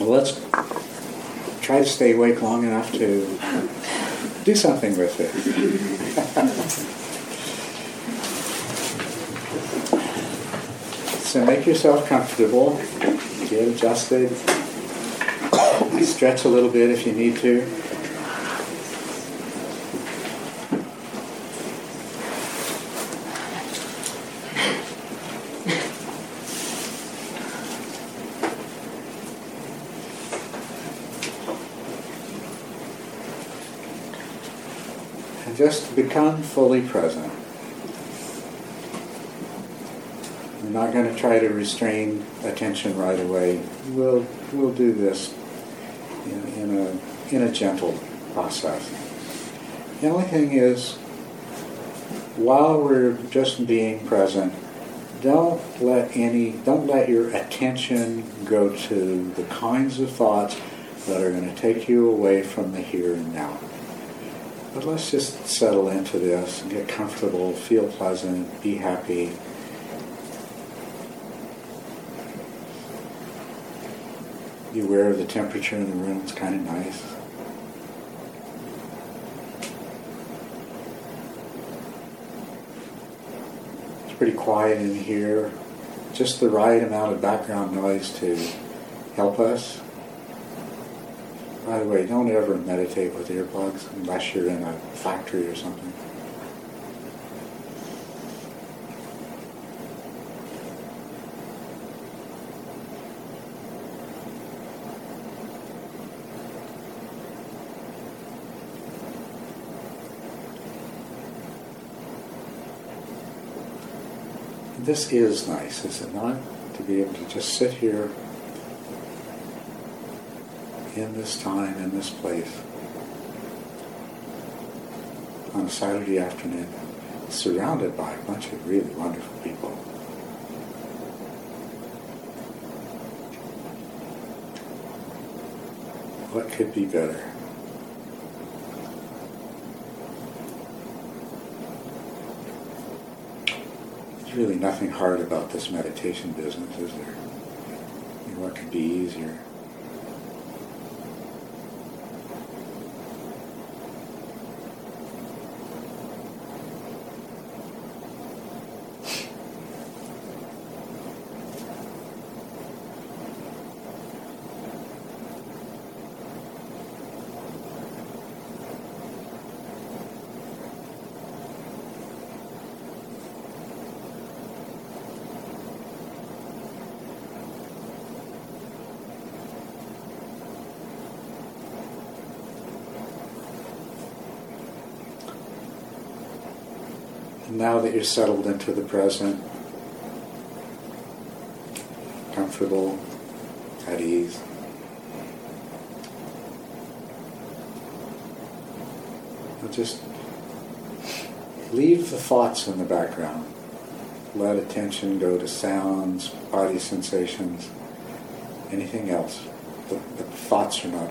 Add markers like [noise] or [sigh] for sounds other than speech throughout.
Well, let's try to stay awake long enough to do something with it. [laughs] so make yourself comfortable, get adjusted, stretch a little bit if you need to. Just become fully present. We're not going to try to restrain attention right away. We'll, we'll do this in, in, a, in a gentle process. The only thing is, while we're just being present, don't let any, don't let your attention go to the kinds of thoughts that are going to take you away from the here and now. But let's just settle into this and get comfortable, feel pleasant, be happy. Be aware of the temperature in the room, it's kind of nice. It's pretty quiet in here, just the right amount of background noise to help us. By the way, don't ever meditate with earplugs unless you're in a factory or something. This is nice, is it not? To be able to just sit here in this time, in this place, on a Saturday afternoon, surrounded by a bunch of really wonderful people. What could be better? There's really nothing hard about this meditation business, is there? what could be easier? Now that you're settled into the present, comfortable, at ease, just leave the thoughts in the background. Let attention go to sounds, body sensations, anything else. The, the thoughts are not.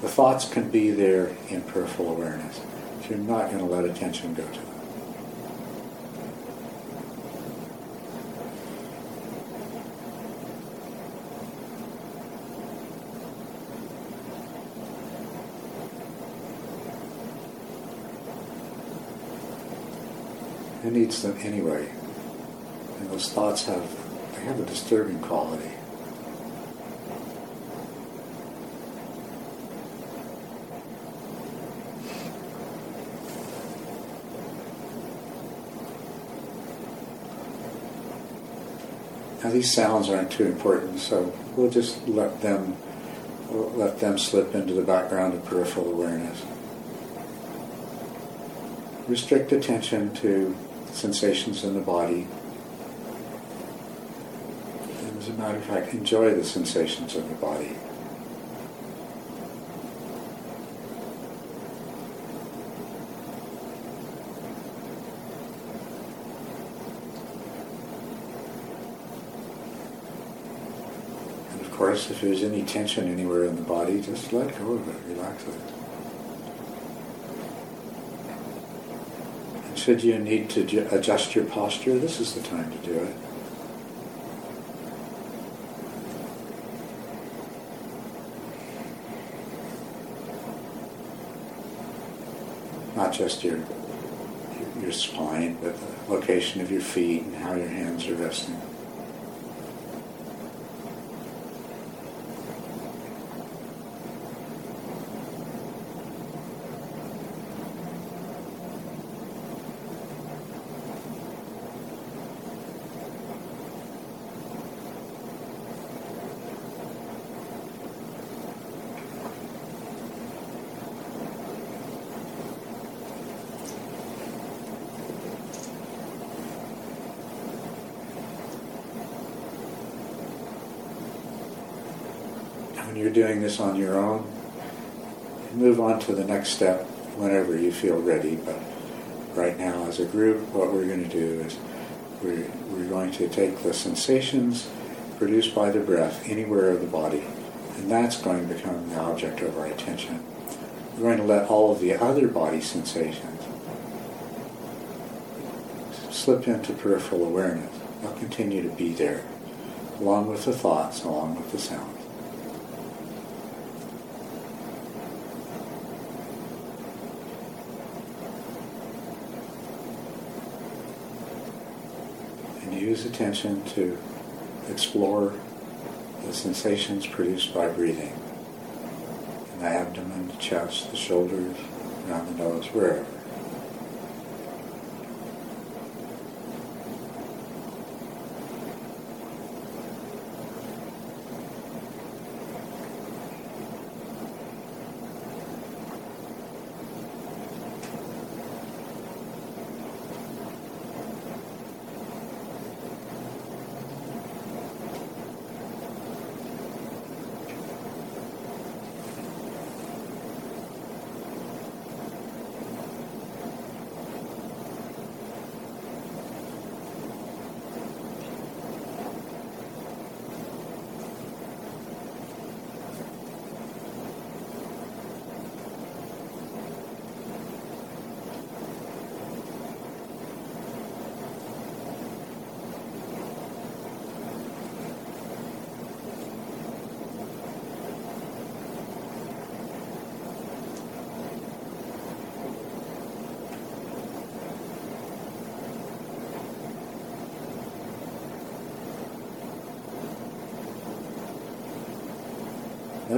The thoughts can be there in peripheral awareness. So you're not going to let attention go to them. Needs them anyway? And those thoughts have they have a disturbing quality. Now these sounds aren't too important, so we'll just let them we'll let them slip into the background of peripheral awareness. Restrict attention to sensations in the body. And as a matter of fact, enjoy the sensations of the body. And of course, if there's any tension anywhere in the body, just let go of it, relax it. said you need to ju- adjust your posture, this is the time to do it. Not just your your spine, but the location of your feet and how your hands are resting. When you're doing this on your own, move on to the next step whenever you feel ready. But right now, as a group, what we're going to do is we're, we're going to take the sensations produced by the breath anywhere of the body, and that's going to become the object of our attention. We're going to let all of the other body sensations slip into peripheral awareness. They'll continue to be there, along with the thoughts, along with the sounds. Use attention to explore the sensations produced by breathing in the abdomen, the chest, the shoulders, around the nose, wherever.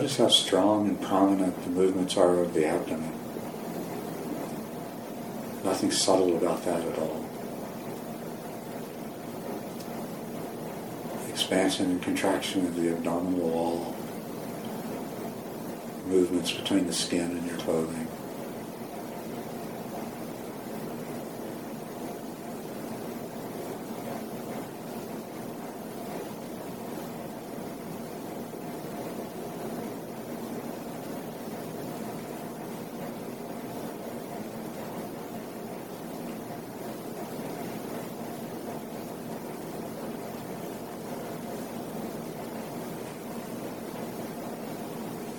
Notice how strong and prominent the movements are of the abdomen. Nothing subtle about that at all. Expansion and contraction of the abdominal wall. Movements between the skin and your clothing.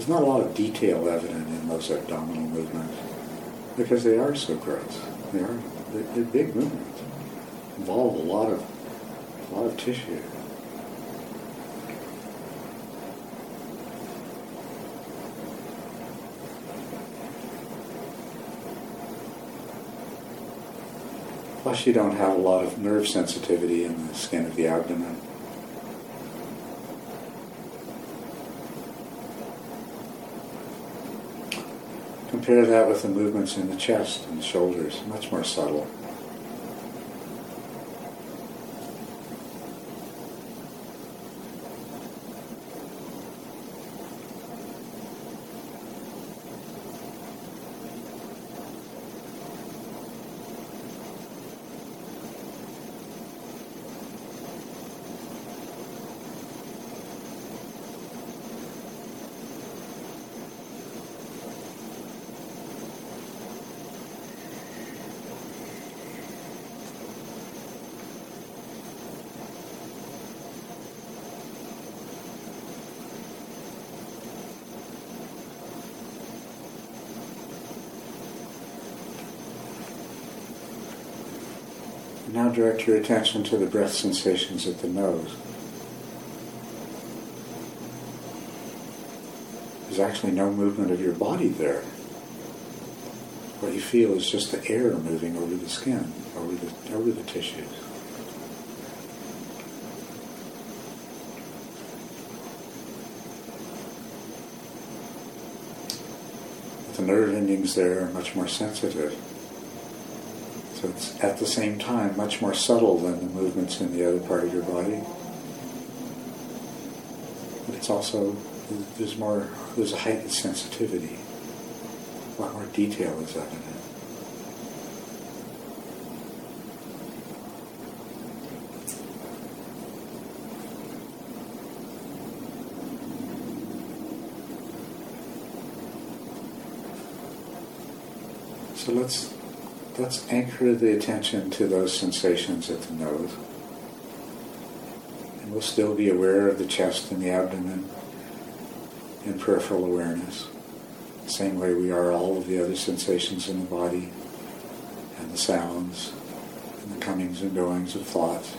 There's not a lot of detail evident in those abdominal movements because they are so gross. They are they're, they're big movements. Involve a lot of a lot of tissue. Plus, you don't have a lot of nerve sensitivity in the skin of the abdomen. Compare that with the movements in the chest and shoulders, much more subtle. Now direct your attention to the breath sensations at the nose. There's actually no movement of your body there. What you feel is just the air moving over the skin, over the, over the tissues. The nerve endings there are much more sensitive. It's at the same time much more subtle than the movements in the other part of your body. But it's also, there's more, there's a heightened sensitivity. A lot more detail is evident. So let's let's anchor the attention to those sensations at the nose. And we'll still be aware of the chest and the abdomen in peripheral awareness. Same way we are all of the other sensations in the body and the sounds and the comings and goings of thoughts.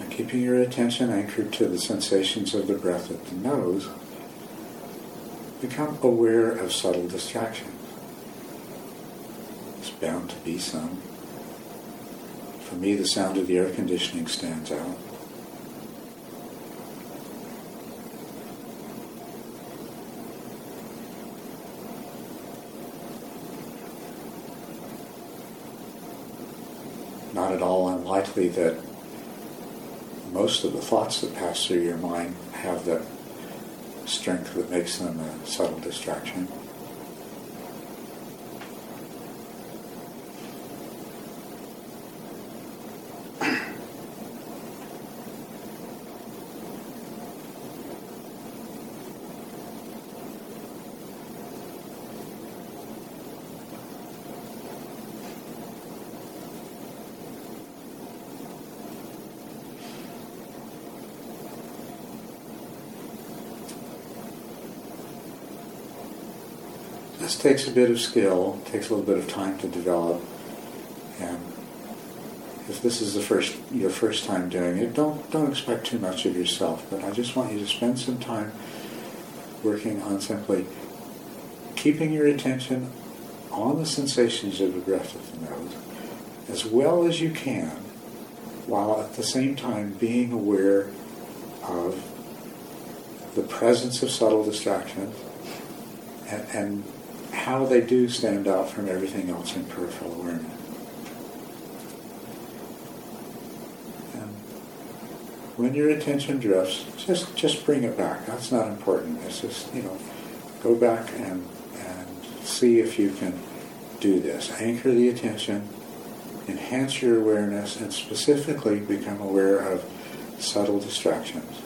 And keeping your attention anchored to the sensations of the breath at the nose, become aware of subtle distractions. There's bound to be some. For me, the sound of the air conditioning stands out. Not at all unlikely that most of the thoughts that pass through your mind have the strength that makes them a subtle distraction. This takes a bit of skill, takes a little bit of time to develop, and if this is the first your first time doing it, don't don't expect too much of yourself. But I just want you to spend some time working on simply keeping your attention on the sensations of the breath of the nose as well as you can, while at the same time being aware of the presence of subtle distractions and, and how they do stand out from everything else in peripheral awareness. And when your attention drifts, just just bring it back. That's not important. It's just you know, go back and and see if you can do this. Anchor the attention, enhance your awareness, and specifically become aware of subtle distractions.